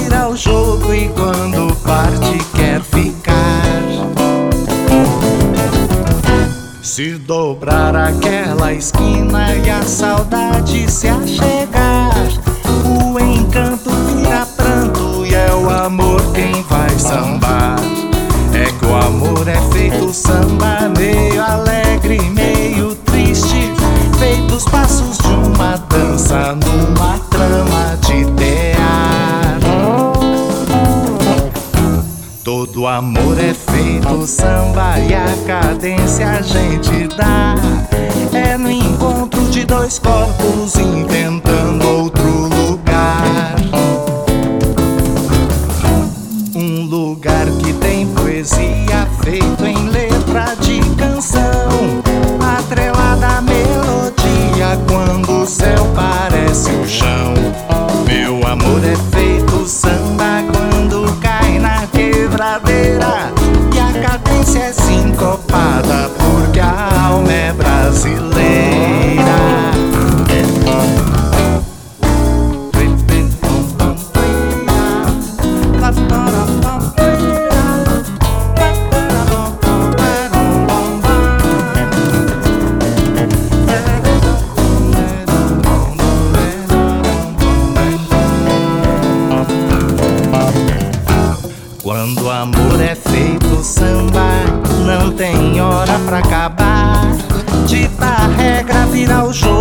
vira o jogo e quando parte quer ficar. Se dobrar aquela esquina e a saudade se achegar, o encanto vira pranto e é o amor quem vai sambar. É que o amor é feito samba, meio alegre, meio triste, feito os passos de uma dança numa trança. Todo amor é feito samba e a cadência a gente dá. É no encontro de dois corpos cadência é sincopada porque a alma é brasileira. Quando o amor é feito samba, não tem hora pra acabar. Dita a regra, vira o jogo